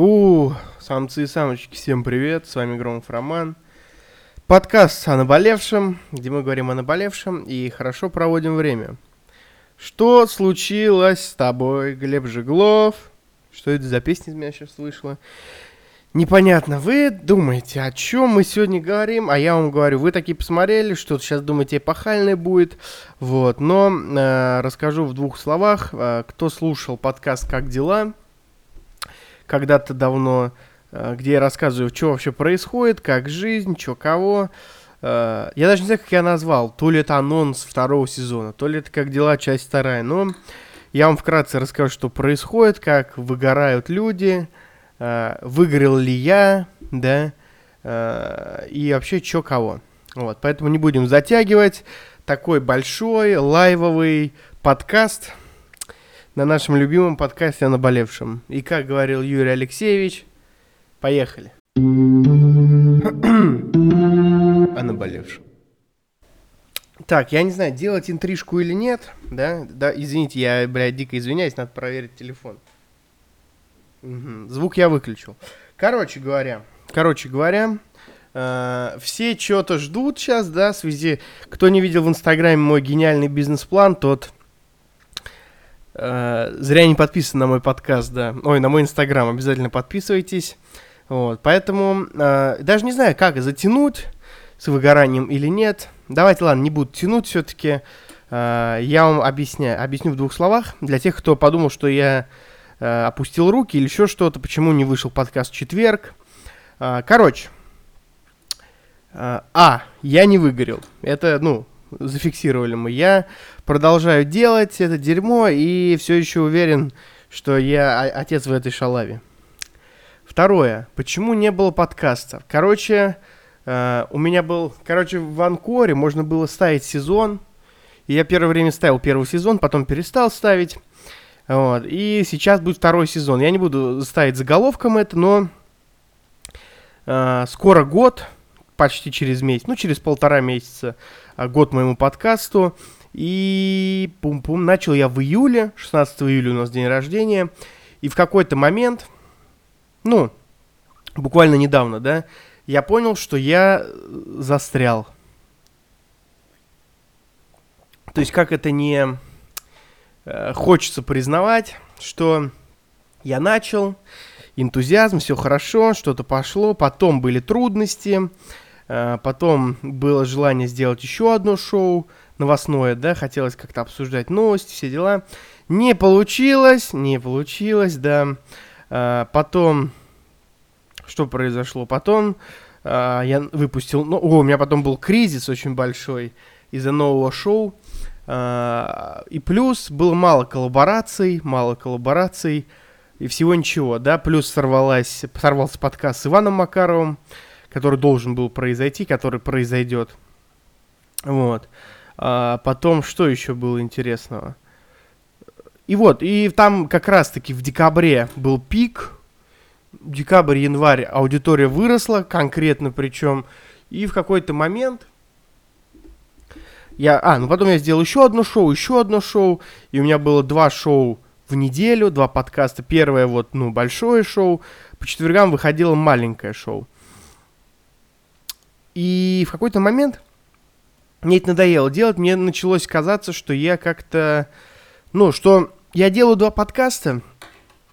У, самцы и самочки, всем привет, с вами Громов Роман. Подкаст о наболевшем, где мы говорим о наболевшем и хорошо проводим время. Что случилось с тобой, Глеб Жеглов? Что это за песня из меня сейчас вышла? Непонятно. Вы думаете, о чем мы сегодня говорим, а я вам говорю, вы такие посмотрели, что сейчас думаете, эпохальное будет. Вот, но э, расскажу в двух словах. Э, кто слушал подкаст «Как дела?» Когда-то давно, э, где я рассказываю, что вообще происходит, как жизнь, что кого. Э, я даже не знаю, как я назвал. То ли это анонс второго сезона, то ли это как дела, часть вторая. Но я вам вкратце расскажу, что происходит, как выгорают люди, э, выгорел ли я, да, и вообще чё кого. Вот, поэтому не будем затягивать. Такой большой лайвовый подкаст на нашем любимом подкасте о наболевшем. И как говорил Юрий Алексеевич, поехали. о наболевшем. Так, я не знаю, делать интрижку или нет, да? Да, извините, я, блядь, дико извиняюсь, надо проверить телефон. Угу. Звук я выключил. Короче говоря, короче говоря, э, все что-то ждут сейчас, да, в связи... Кто не видел в Инстаграме мой гениальный бизнес-план, тот зря не подписан на мой подкаст, да. Ой, на мой Инстаграм, обязательно подписывайтесь. Вот, поэтому э, даже не знаю, как затянуть с выгоранием или нет. Давайте, ладно, не буду тянуть все-таки. Э, я вам объясняю, объясню в двух словах. Для тех, кто подумал, что я э, опустил руки или еще что-то, почему не вышел подкаст в четверг. Э, короче. Э, а, я не выгорел. Это, ну, зафиксировали мы. Я продолжаю делать это дерьмо и все еще уверен, что я отец в этой шалаве. Второе. Почему не было подкастов? Короче, э, у меня был... Короче, в Анкоре можно было ставить сезон. И я первое время ставил первый сезон, потом перестал ставить. Вот. И сейчас будет второй сезон. Я не буду ставить заголовком это, но э, скоро год, почти через месяц, ну, через полтора месяца, год моему подкасту. И пум-пум, начал я в июле, 16 июля у нас день рождения. И в какой-то момент ну, буквально недавно, да, я понял, что я застрял. То есть, как это не э, хочется признавать, что я начал, энтузиазм, все хорошо, что-то пошло, потом были трудности, э, потом было желание сделать еще одно шоу новостное, да, хотелось как-то обсуждать новости, все дела. Не получилось, не получилось, да. А, потом, что произошло? Потом а, я выпустил, ну, о, у меня потом был кризис очень большой из-за нового шоу. И плюс было мало коллабораций, мало коллабораций и всего ничего, да, плюс сорвалась, сорвался подкаст с Иваном Макаровым, который должен был произойти, который произойдет. Вот. А потом, что еще было интересного? И вот, и там как раз-таки в декабре был пик, декабрь, январь аудитория выросла, конкретно причем, и в какой-то момент я, а, ну потом я сделал еще одно шоу, еще одно шоу, и у меня было два шоу в неделю, два подкаста. Первое вот, ну, большое шоу, по четвергам выходило маленькое шоу. И в какой-то момент мне это надоело делать, мне началось казаться, что я как-то, ну, что я делаю два подкаста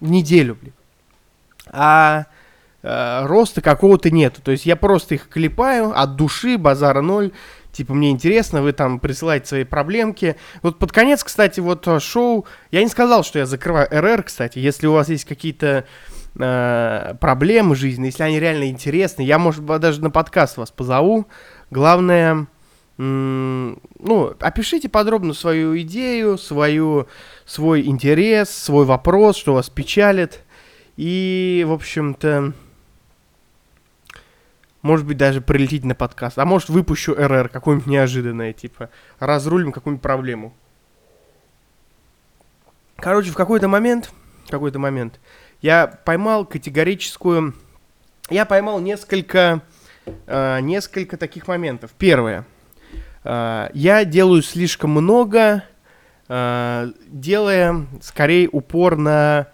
в неделю, блин. А э, роста какого-то нету. То есть я просто их клепаю от души, базара ноль. Типа, мне интересно, вы там присылаете свои проблемки. Вот под конец, кстати, вот э, шоу... Я не сказал, что я закрываю РР, кстати. Если у вас есть какие-то э, проблемы жизни, если они реально интересны, я, может быть, даже на подкаст вас позову. Главное ну, опишите подробно свою идею, свою, свой интерес, свой вопрос, что вас печалит. И, в общем-то, может быть, даже прилететь на подкаст. А может, выпущу РР, какое-нибудь неожиданное, типа, разрулим какую-нибудь проблему. Короче, в какой-то момент, в какой-то момент, я поймал категорическую... Я поймал несколько, э, несколько таких моментов. Первое – Э, я делаю слишком много, э, делая скорее упор на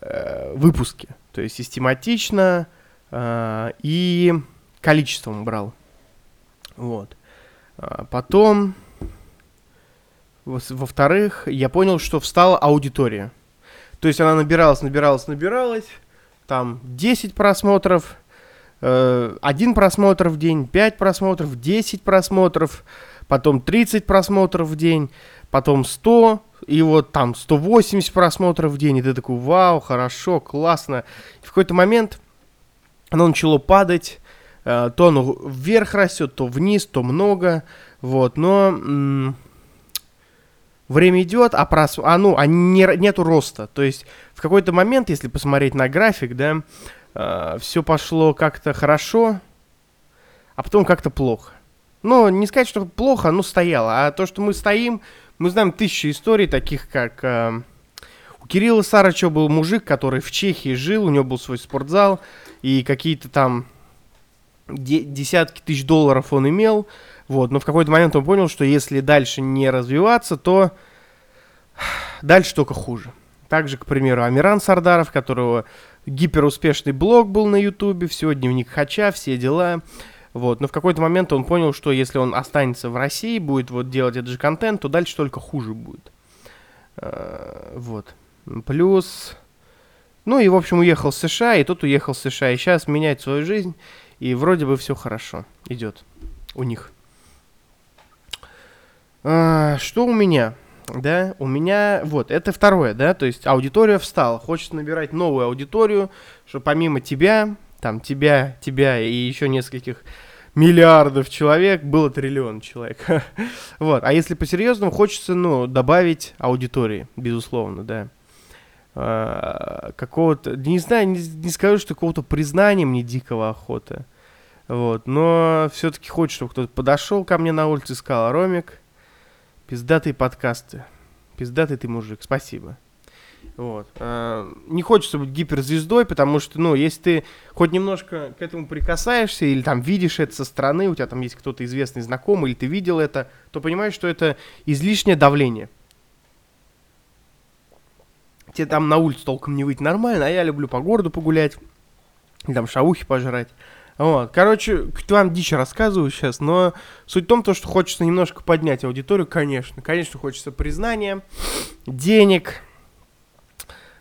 э, выпуски. То есть систематично э, и количеством брал. Вот. А потом, во-вторых, я понял, что встала аудитория. То есть она набиралась, набиралась, набиралась. Там 10 просмотров, э, 1 просмотр в день, 5 просмотров, 10 просмотров, потом 30 просмотров в день, потом 100, и вот там 180 просмотров в день, и ты такой, вау, хорошо, классно. И в какой-то момент оно начало падать, э, то оно вверх растет, то вниз, то много, вот, но время идет, а, прос... а ну, а не, нету роста, то есть в какой-то момент, если посмотреть на график, да, э, все пошло как-то хорошо, а потом как-то плохо. Ну, не сказать, что плохо, но стояло, а то, что мы стоим, мы знаем тысячи историй, таких как... Э, у Кирилла Сарыча был мужик, который в Чехии жил, у него был свой спортзал, и какие-то там де- десятки тысяч долларов он имел, вот, но в какой-то момент он понял, что если дальше не развиваться, то дальше только хуже. Также, к примеру, Амиран Сардаров, которого гиперуспешный блог был на Ютубе, все, дневник Хача, все дела. Вот, но в какой-то момент он понял, что если он останется в России, будет вот делать этот же контент, то дальше только хуже будет. Uh, вот. Плюс, ну и, в общем, уехал в США, и тот уехал в США, и сейчас меняет свою жизнь, и вроде бы все хорошо идет у них. Uh, что у меня? Да, у меня, вот, это второе, да, то есть аудитория встала, хочет набирать новую аудиторию, что помимо тебя, там тебя, тебя и еще нескольких миллиардов человек, было триллион человек. вот. А если по-серьезному, хочется, ну, добавить аудитории, безусловно, да. А, какого-то, не знаю, не скажу, что какого-то признания мне дикого охота. Вот, но все-таки хочется, чтобы кто-то подошел ко мне на улице и сказал, Ромик, пиздатые подкасты, пиздатый ты мужик, спасибо. Вот. А, не хочется быть гиперзвездой, потому что, ну, если ты хоть немножко к этому прикасаешься или там видишь это со стороны, у тебя там есть кто-то известный знакомый, или ты видел это, то понимаешь, что это излишнее давление. Тебе там на улицу толком не выйти нормально, а я люблю по городу погулять, или там шаухи пожрать. Вот. Короче, к вам дичь рассказываю сейчас, но суть в том, то, что хочется немножко поднять аудиторию, конечно. Конечно, хочется признания, денег,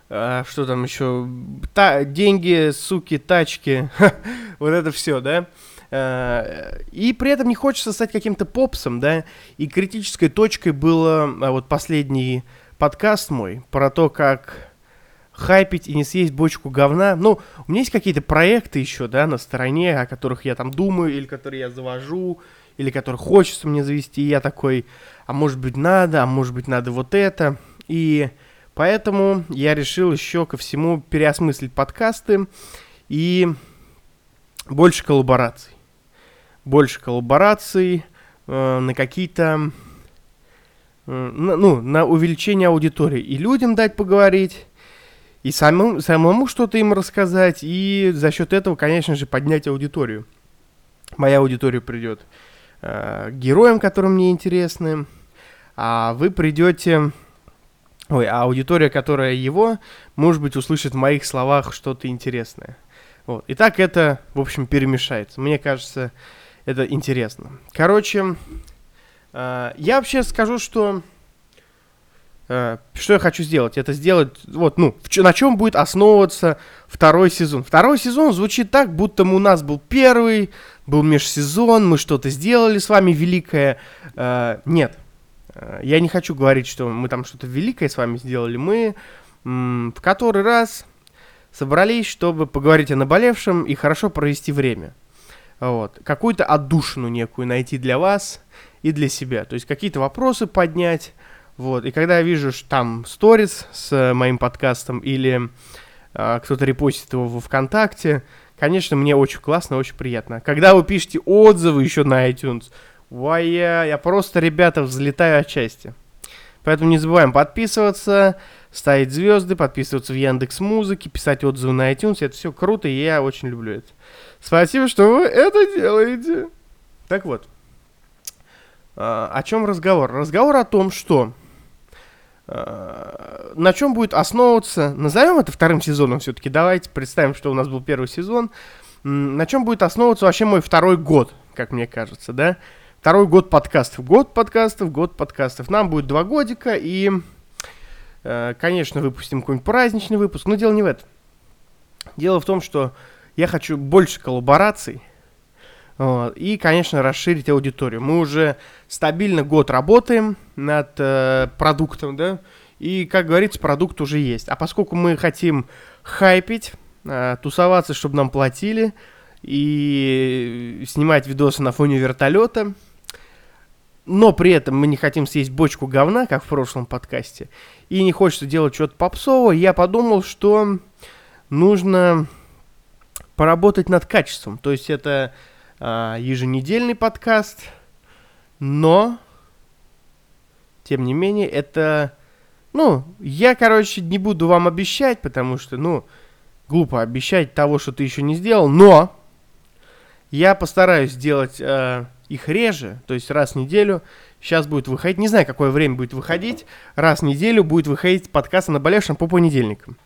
а, что там еще? Та, деньги, суки, тачки. вот это все, да? А, и при этом не хочется стать каким-то попсом, да? И критической точкой было а, вот последний подкаст мой про то, как хайпить и не съесть бочку говна. Ну, у меня есть какие-то проекты еще, да, на стороне, о которых я там думаю, или которые я завожу, или которые хочется мне завести. И я такой, а может быть надо, а может быть надо вот это. И Поэтому я решил еще ко всему переосмыслить подкасты и больше коллабораций. Больше коллабораций э, на какие-то... Э, ну, на увеличение аудитории. И людям дать поговорить, и самому, самому что-то им рассказать, и за счет этого, конечно же, поднять аудиторию. Моя аудитория придет э, героям, которым мне интересны, а вы придете Ой, а аудитория, которая его, может быть, услышит в моих словах что-то интересное. Вот. И так это, в общем, перемешается. Мне кажется, это интересно. Короче, э, я вообще скажу, что... Э, что я хочу сделать? Это сделать... Вот, ну, на чем будет основываться второй сезон? Второй сезон звучит так, будто у нас был первый, был межсезон, мы что-то сделали с вами великое. Э, нет, Э, я не хочу говорить, что мы там что-то великое с вами сделали. Мы в который раз собрались, чтобы поговорить о наболевшем и хорошо провести время. Вот. Какую-то отдушину некую найти для вас и для себя. То есть какие-то вопросы поднять. Вот. И когда я вижу что там сторис с моим подкастом или а, кто-то репостит его во ВКонтакте, конечно, мне очень классно, очень приятно. Когда вы пишете отзывы еще на iTunes, Ой, я, я просто, ребята, взлетаю от счастья. Поэтому не забываем подписываться, ставить звезды, подписываться в Яндекс Музыке, писать отзывы на iTunes. Это все круто, и я очень люблю это. Спасибо, что вы это делаете. Так вот, а, о чем разговор? Разговор о том, что э, на чем будет основываться, назовем это вторым сезоном все-таки, давайте представим, что у нас был первый сезон, на чем будет основываться вообще мой второй год, как мне кажется, да? Второй год подкастов, год подкастов, год подкастов. Нам будет два годика, и, э, конечно, выпустим какой-нибудь праздничный выпуск, но дело не в этом. Дело в том, что я хочу больше коллабораций, вот, и, конечно, расширить аудиторию. Мы уже стабильно год работаем над э, продуктом, да, и, как говорится, продукт уже есть. А поскольку мы хотим хайпить, э, тусоваться, чтобы нам платили, и снимать видосы на фоне вертолета, но при этом мы не хотим съесть бочку говна, как в прошлом подкасте, и не хочется делать что-то попсовое, я подумал, что нужно поработать над качеством. То есть это еженедельный подкаст, но, тем не менее, это, ну, я, короче, не буду вам обещать, потому что, ну, глупо обещать того, что ты еще не сделал, но я постараюсь сделать э, их реже, то есть раз в неделю. Сейчас будет выходить, не знаю, какое время будет выходить, раз в неделю будет выходить подкаст о наболевшем по понедельникам.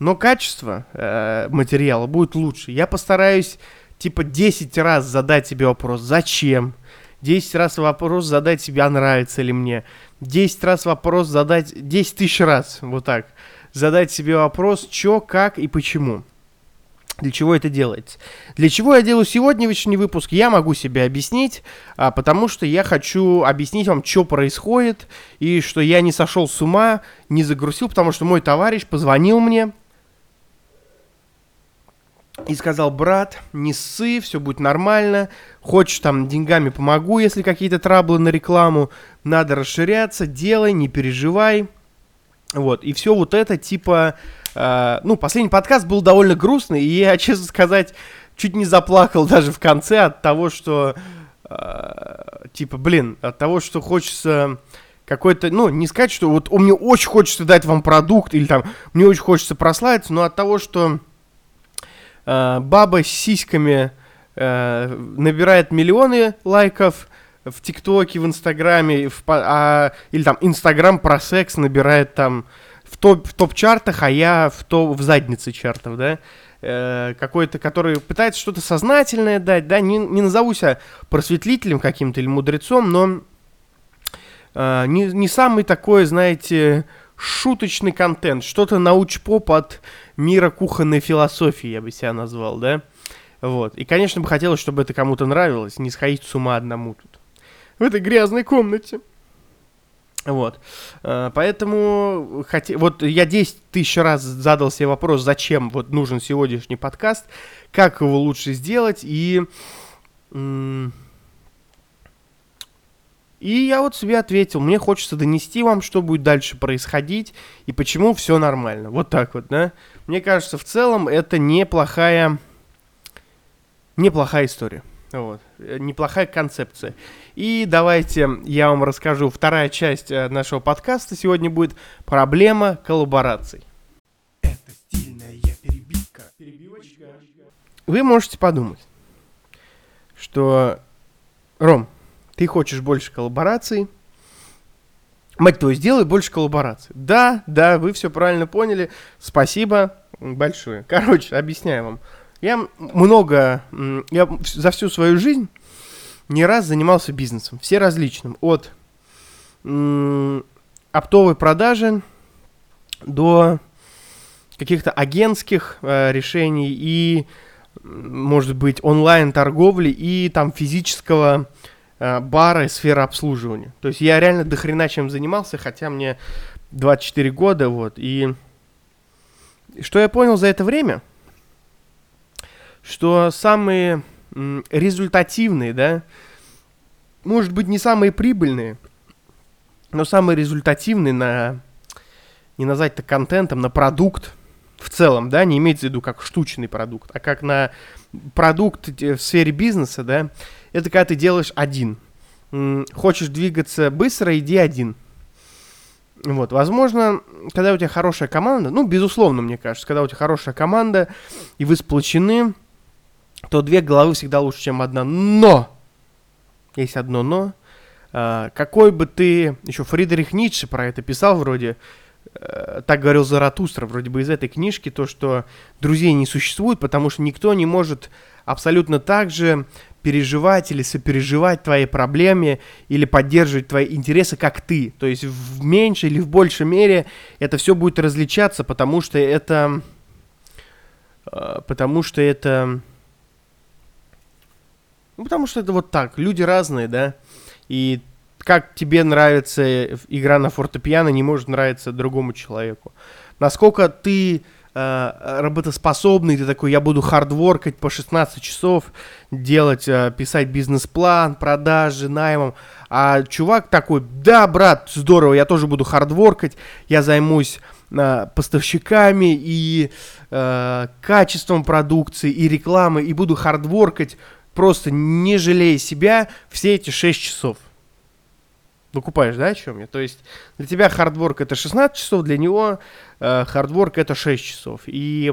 Но качество э, материала будет лучше. Я постараюсь, типа, 10 раз задать себе вопрос, зачем? 10 раз вопрос задать себе, а нравится ли мне? 10 раз вопрос задать, 10 тысяч раз, вот так, задать себе вопрос, что, как и почему. Для чего это делается? Для чего я делаю сегодняшний выпуск, я могу себе объяснить, а, потому что я хочу объяснить вам, что происходит, и что я не сошел с ума, не загрузил, потому что мой товарищ позвонил мне и сказал, брат, не ссы, все будет нормально, хочешь там деньгами помогу, если какие-то траблы на рекламу, надо расширяться, делай, не переживай. Вот, и все вот это типа Uh, ну, последний подкаст был довольно грустный, и я, честно сказать, чуть не заплакал даже в конце от того, что, uh, типа, блин, от того, что хочется какой-то, ну, не сказать, что вот мне очень хочется дать вам продукт, или там, мне очень хочется прославиться, но от того, что баба с сиськами набирает миллионы лайков, в ТикТоке, в Инстаграме, в, а, или там Инстаграм про секс набирает там в, топ, в топ-чартах, а я в, то, в заднице чартов, да, э, какой-то, который пытается что-то сознательное дать, да, не, не назову себя просветлителем каким-то или мудрецом, но э, не, не самый такой, знаете, шуточный контент, что-то науч-поп от мира кухонной философии, я бы себя назвал, да, вот, и, конечно, бы хотелось, чтобы это кому-то нравилось, не сходить с ума одному тут, в этой грязной комнате. Вот. Э, поэтому, хотя, вот я 10 тысяч раз задал себе вопрос, зачем вот нужен сегодняшний подкаст, как его лучше сделать, и... И я вот себе ответил, мне хочется донести вам, что будет дальше происходить и почему все нормально. Вот так вот, да. Мне кажется, в целом это неплохая, неплохая история. Вот. Э, неплохая концепция. И давайте я вам расскажу. Вторая часть э, нашего подкаста сегодня будет проблема коллабораций. Это стильная перебивка. Перебивочка. Вы можете подумать, что, Ром, ты хочешь больше коллабораций, Мать твою, сделай больше коллабораций. Да, да, вы все правильно поняли. Спасибо большое. Короче, объясняю вам. Я много, я за всю свою жизнь не раз занимался бизнесом, все различным, от оптовой продажи до каких-то агентских э, решений и, может быть, онлайн-торговли и там физического э, бара и сферы обслуживания. То есть я реально дохрена чем занимался, хотя мне 24 года, вот, и что я понял за это время – что самые результативные, да, может быть, не самые прибыльные, но самые результативные на, не назвать это контентом, на продукт в целом, да, не имеется в виду как штучный продукт, а как на продукт в сфере бизнеса, да, это когда ты делаешь один. Хочешь двигаться быстро, иди один. Вот, возможно, когда у тебя хорошая команда, ну, безусловно, мне кажется, когда у тебя хорошая команда, и вы сплочены, то две головы всегда лучше, чем одна. Но! Есть одно но. э, какой бы ты, еще Фридрих Ницше про это писал вроде, э, так говорил Заратустра, вроде бы из этой книжки, то, что друзей не существует, потому что никто не может абсолютно так же переживать или сопереживать твоей проблеме или поддерживать твои интересы, как ты. То есть в меньшей или в большей мере это все будет различаться, потому что это... Э, потому что это... Ну, потому что это вот так. Люди разные, да. И как тебе нравится игра на фортепиано, не может нравиться другому человеку. Насколько ты э, работоспособный, ты такой, я буду хардворкать по 16 часов, делать, э, писать бизнес-план, продажи, наймом. А чувак такой, да, брат, здорово, я тоже буду хардворкать, я займусь э, поставщиками и э, качеством продукции и рекламы, и буду хардворкать, просто не жалея себя все эти 6 часов. Выкупаешь, да, о чем я? То есть для тебя хардворк это 16 часов, для него э, хардворк это 6 часов. И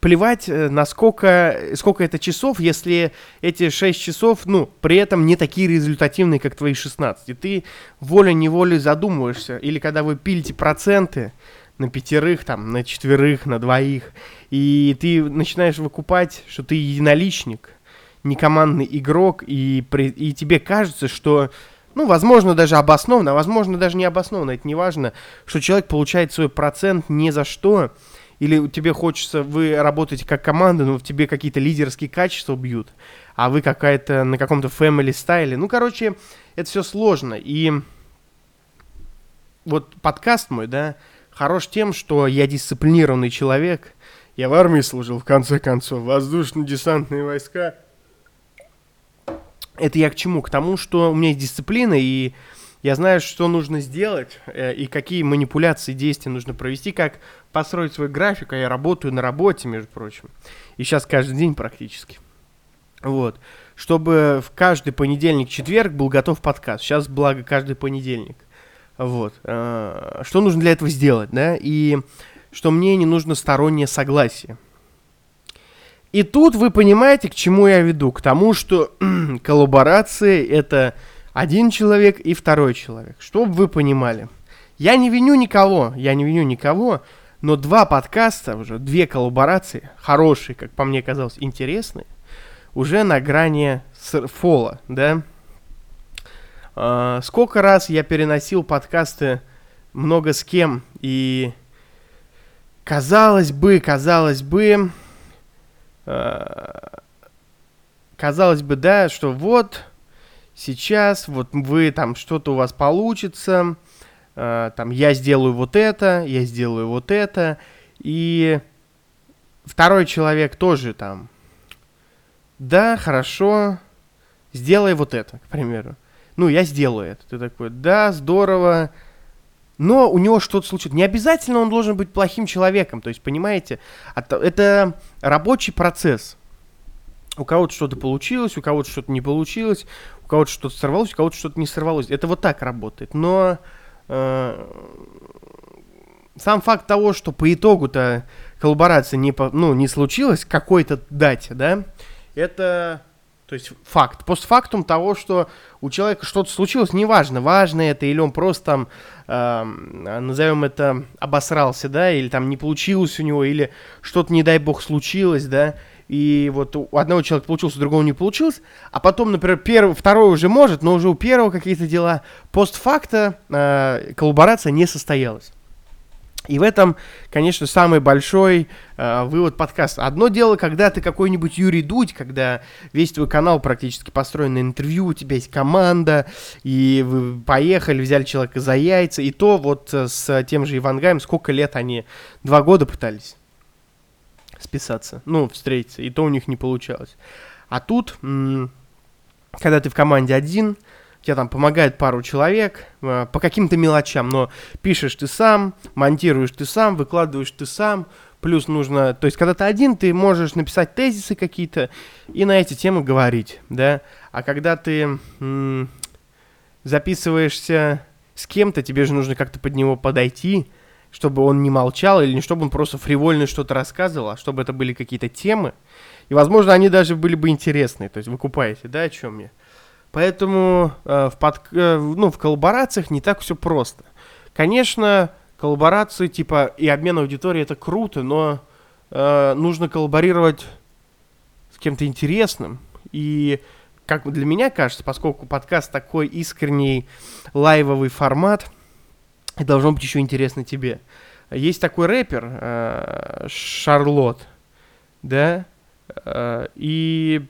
плевать, э, насколько, сколько это часов, если эти 6 часов, ну, при этом не такие результативные, как твои 16. И ты волей-неволей задумываешься. Или когда вы пилите проценты на пятерых, там, на четверых, на двоих, и ты начинаешь выкупать, что ты единоличник, не командный игрок, и, при, и тебе кажется, что ну, возможно, даже обоснованно, а возможно, даже не обоснованно, это не важно, что человек получает свой процент ни за что, или тебе хочется, вы работаете как команда, но в тебе какие-то лидерские качества бьют, а вы какая-то на каком-то family стайле. Ну, короче, это все сложно. И вот подкаст мой, да, хорош тем, что я дисциплинированный человек. Я в армии служил, в конце концов, воздушно-десантные войска – это я к чему? К тому, что у меня есть дисциплина, и я знаю, что нужно сделать, э, и какие манипуляции, действия нужно провести, как построить свой график, а я работаю на работе, между прочим. И сейчас каждый день практически. Вот. Чтобы в каждый понедельник, четверг был готов подкаст. Сейчас, благо, каждый понедельник. Вот. Э, что нужно для этого сделать, да? И что мне не нужно стороннее согласие. И тут вы понимаете, к чему я веду. К тому, что коллаборации это один человек и второй человек. Чтобы вы понимали. Я не виню никого, я не виню никого, но два подкаста уже, две коллаборации, хорошие, как по мне казалось, интересные, уже на грани фола, да. А, сколько раз я переносил подкасты много с кем, и казалось бы, казалось бы, Э, казалось бы, да, что вот сейчас, вот вы там что-то у вас получится, э, там я сделаю вот это, я сделаю вот это, и второй человек тоже там, да, хорошо, сделай вот это, к примеру. Ну, я сделаю это. Ты такой, да, здорово, но у него что-то случится. Не обязательно он должен быть плохим человеком. То есть, понимаете, это рабочий процесс. У кого-то что-то получилось, у кого-то что-то не получилось, у кого-то что-то сорвалось, у кого-то что-то не сорвалось. Это вот так работает. Но э, сам факт того, что по итогу-то коллаборация не, ну, не случилась какой-то дате, да, это то есть факт. Постфактум того, что у человека что-то случилось, неважно, важно это или он просто там, э, назовем это, обосрался, да, или там не получилось у него, или что-то, не дай бог, случилось, да, и вот у одного человека получилось, у другого не получилось, а потом, например, первый, второй уже может, но уже у первого какие-то дела. Постфакта э, коллаборация не состоялась. И в этом, конечно, самый большой э, вывод подкаста. Одно дело, когда ты какой-нибудь Юрий Дудь, когда весь твой канал практически построен на интервью, у тебя есть команда, и вы поехали, взяли человека за яйца, и то вот э, с тем же Ивангаем, сколько лет они, два года пытались списаться, ну, встретиться, и то у них не получалось. А тут, когда ты в команде один, тебе там помогает пару человек э, по каким-то мелочам, но пишешь ты сам, монтируешь ты сам, выкладываешь ты сам, плюс нужно, то есть когда ты один, ты можешь написать тезисы какие-то и на эти темы говорить, да, а когда ты м- записываешься с кем-то, тебе же нужно как-то под него подойти, чтобы он не молчал или не чтобы он просто фривольно что-то рассказывал, а чтобы это были какие-то темы, и, возможно, они даже были бы интересные, то есть вы купаете, да, о чем я? Поэтому э, в, под, э, ну, в коллаборациях не так все просто. Конечно, коллаборации типа и обмен аудиторией это круто, но э, нужно коллаборировать с кем-то интересным. И как для меня кажется, поскольку подкаст такой искренний лайвовый формат, и должно быть еще интересно тебе. Есть такой рэпер э, Шарлот, да, э, и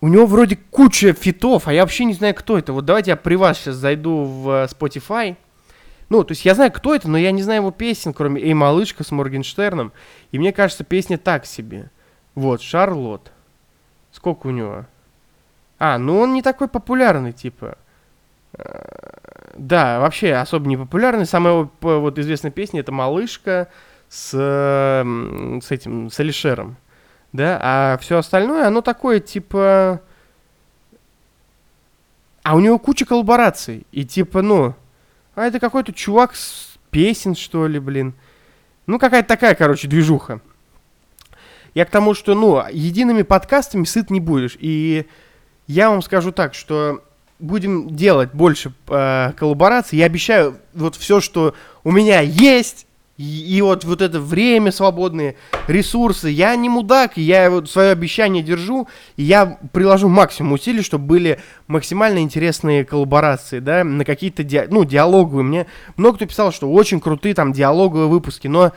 у него вроде куча фитов, а я вообще не знаю, кто это. Вот давайте я при вас сейчас зайду в Spotify. Ну, то есть я знаю, кто это, но я не знаю его песен, кроме «Эй, малышка» с Моргенштерном. И мне кажется, песня так себе. Вот, Шарлот. Сколько у него? А, ну он не такой популярный, типа. Э, да, вообще особо не популярный. Самая вот известная песня это «Малышка» с, с этим, с Алишером да, а все остальное, оно такое, типа... А у него куча коллабораций, и типа, ну, а это какой-то чувак с песен, что ли, блин. Ну, какая-то такая, короче, движуха. Я к тому, что, ну, едиными подкастами сыт не будешь. И я вам скажу так, что будем делать больше э, коллабораций. Я обещаю, вот все, что у меня есть, и, и вот, вот это время свободные, ресурсы. Я не мудак, я вот свое обещание держу, и я приложу максимум усилий, чтобы были максимально интересные коллаборации, да, на какие-то, ди, ну, диалоговые. Мне много кто писал, что очень крутые там диалоговые выпуски, но,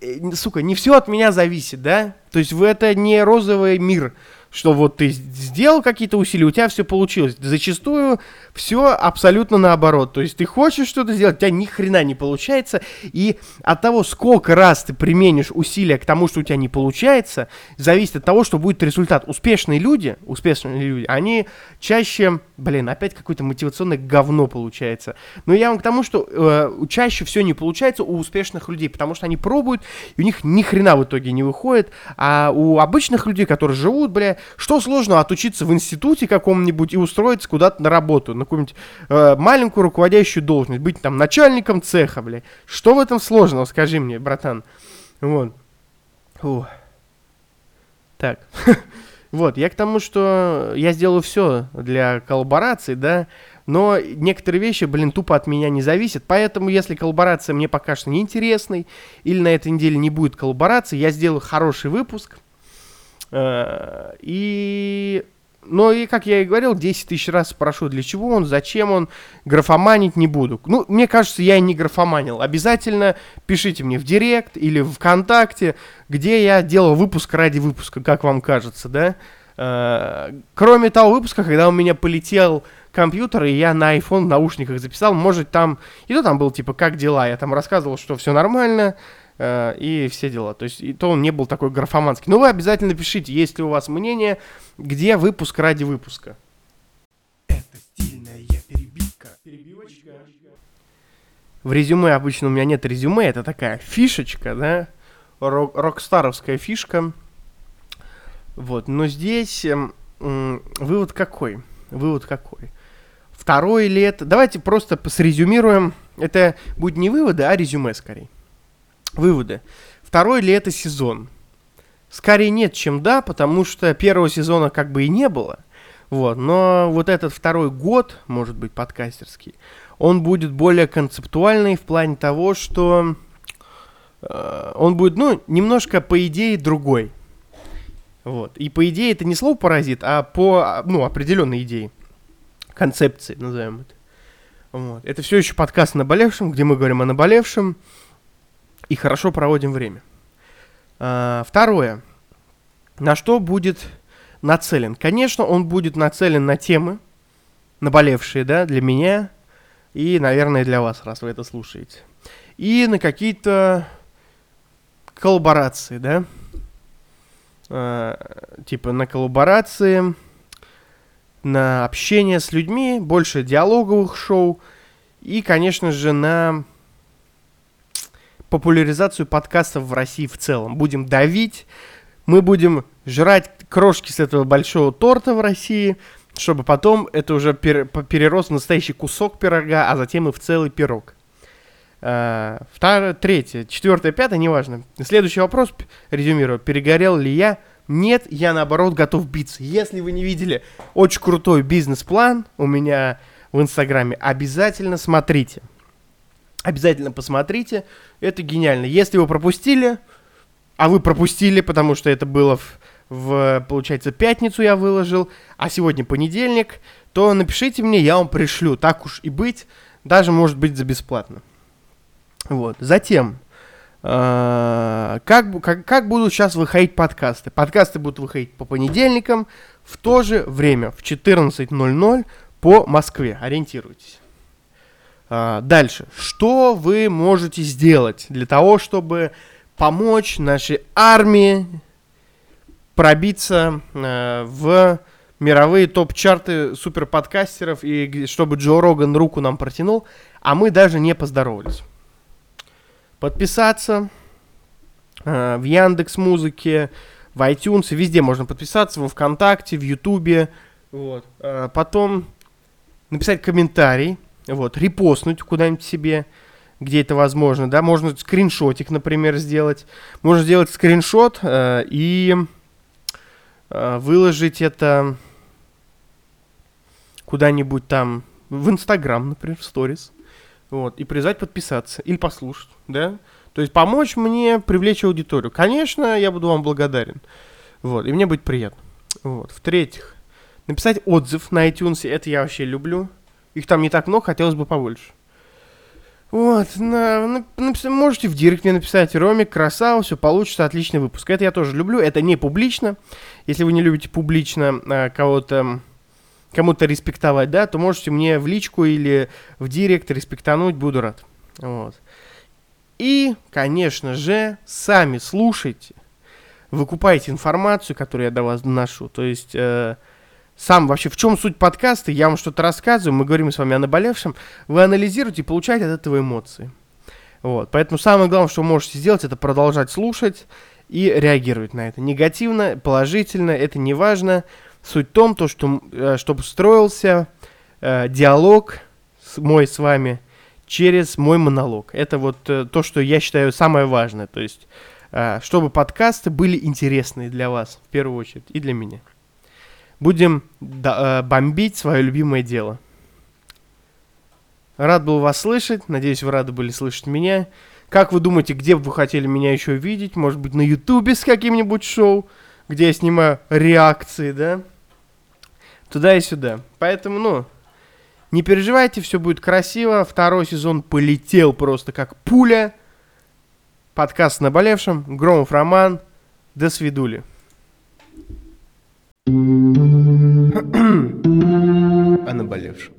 э, сука, не все от меня зависит, да. То есть это не розовый мир что вот ты сделал какие-то усилия, у тебя все получилось. Зачастую все абсолютно наоборот. То есть ты хочешь что-то сделать, у тебя ни хрена не получается. И от того, сколько раз ты применишь усилия к тому, что у тебя не получается, зависит от того, что будет результат. Успешные люди, успешные люди, они чаще, блин, опять какое-то мотивационное говно получается. Но я вам к тому, что э, чаще все не получается у успешных людей, потому что они пробуют, и у них ни хрена в итоге не выходит. А у обычных людей, которые живут, бля, что сложно отучиться в институте каком-нибудь и устроиться куда-то на работу, на какую-нибудь э, маленькую руководящую должность, быть там начальником цеха, бля. Что в этом сложного, скажи мне, братан. Вот. Фу. Так. вот, я к тому, что я сделаю все для коллаборации, да, но некоторые вещи, блин, тупо от меня не зависят. Поэтому, если коллаборация мне покажется неинтересной, или на этой неделе не будет коллаборации, я сделаю хороший выпуск – Э, и... Ну и, как я и говорил, 10 тысяч раз спрошу, для чего он, зачем он, графоманить не буду. Ну, мне кажется, я и не графоманил. Обязательно пишите мне в Директ или ВКонтакте, где я делал выпуск ради выпуска, как вам кажется, да? Э, кроме того выпуска, когда у меня полетел компьютер, и я на iPhone в наушниках записал, может там, и то там был типа, как дела, я там рассказывал, что все нормально, э, и все дела. То есть и то он не был такой графоманский. Но вы обязательно пишите, есть ли у вас мнение, где выпуск ради выпуска. Это стильная перебивка. Перебивочка. В резюме обычно у меня нет резюме, это такая фишечка, да, рок рокстаровская фишка. Вот, но здесь э, э, вывод какой? Вывод какой? Второе лето. Давайте просто срезюмируем. Это будет не выводы, а резюме скорее. Выводы. Второй ли это сезон? Скорее нет, чем да, потому что первого сезона как бы и не было. Вот, но вот этот второй год, может быть, подкастерский, он будет более концептуальный в плане того, что э, он будет, ну, немножко по идее другой. Вот. И по идее это не слово паразит, а по, ну, определенной идее. Концепции, назовем это. Вот. Это все еще подкаст о наболевшем, где мы говорим о наболевшем и хорошо проводим время. А, второе. На что будет нацелен? Конечно, он будет нацелен на темы, наболевшие, да, для меня и, наверное, для вас, раз вы это слушаете. И на какие-то коллаборации, да, а, типа на коллаборации, на общение с людьми, больше диалоговых шоу и, конечно же, на популяризацию подкастов в России в целом. Будем давить, мы будем жрать крошки с этого большого торта в России, чтобы потом это уже перерос в настоящий кусок пирога, а затем и в целый пирог. Uh, второе, третье, четвертое, пятое, неважно. Следующий вопрос, резюмирую. Перегорел ли я Нет, я наоборот готов биться. Если вы не видели очень крутой бизнес-план у меня в Инстаграме, обязательно смотрите. Обязательно посмотрите. Это гениально. Если вы пропустили, а вы пропустили, потому что это было в, в получается, пятницу я выложил, а сегодня понедельник, то напишите мне, я вам пришлю. Так уж и быть, даже может быть за бесплатно. Вот. Затем, э, как, как, как будут сейчас выходить подкасты? Подкасты будут выходить по понедельникам в то же время, в 14.00 по Москве. Ориентируйтесь. А, дальше. Что вы можете сделать для того, чтобы помочь нашей армии пробиться э, в мировые топ-чарты суперподкастеров и чтобы Джо Роган руку нам протянул, а мы даже не поздоровались. Подписаться э, в Яндекс Музыке, в iTunes, везде можно подписаться, во ВКонтакте, в Ютубе, вот. Э, потом написать комментарий, вот, репостнуть куда-нибудь себе, где это возможно, да, можно скриншотик, например, сделать, можно сделать скриншот э, и э, выложить это куда-нибудь там в Инстаграм, например, в сторис, вот, и призвать подписаться или послушать, да, то есть помочь мне привлечь аудиторию. Конечно, я буду вам благодарен, вот, и мне будет приятно, вот. В-третьих, написать отзыв на iTunes, это я вообще люблю, их там не так много, хотелось бы побольше. Вот, на, на, на, можете в директ мне написать, Ромик, красава, все получится, отличный выпуск. Это я тоже люблю, это не публично. Если вы не любите публично а, кого-то, кому-то респектовать, да, то можете мне в личку или в директ респектануть, буду рад. Вот. И, конечно же, сами слушайте, выкупайте информацию, которую я до вас доношу. То есть... Э, сам вообще, в чем суть подкаста, я вам что-то рассказываю, мы говорим с вами о наболевшем, вы анализируете и получаете от этого эмоции. Вот, поэтому самое главное, что вы можете сделать, это продолжать слушать и реагировать на это. Негативно, положительно, это не важно. Суть в том, то, что, э, чтобы строился э, диалог с, мой с вами через мой монолог. Это вот э, то, что я считаю самое важное. То есть, э, чтобы подкасты были интересны для вас, в первую очередь, и для меня будем э, бомбить свое любимое дело. Рад был вас слышать. Надеюсь, вы рады были слышать меня. Как вы думаете, где бы вы хотели меня еще видеть? Может быть, на Ютубе с каким-нибудь шоу, где я снимаю реакции, да? Туда и сюда. Поэтому, ну, не переживайте, все будет красиво. Второй сезон полетел просто как пуля. Подкаст наболевшим. Громов Роман. До свидули. О наболевшем.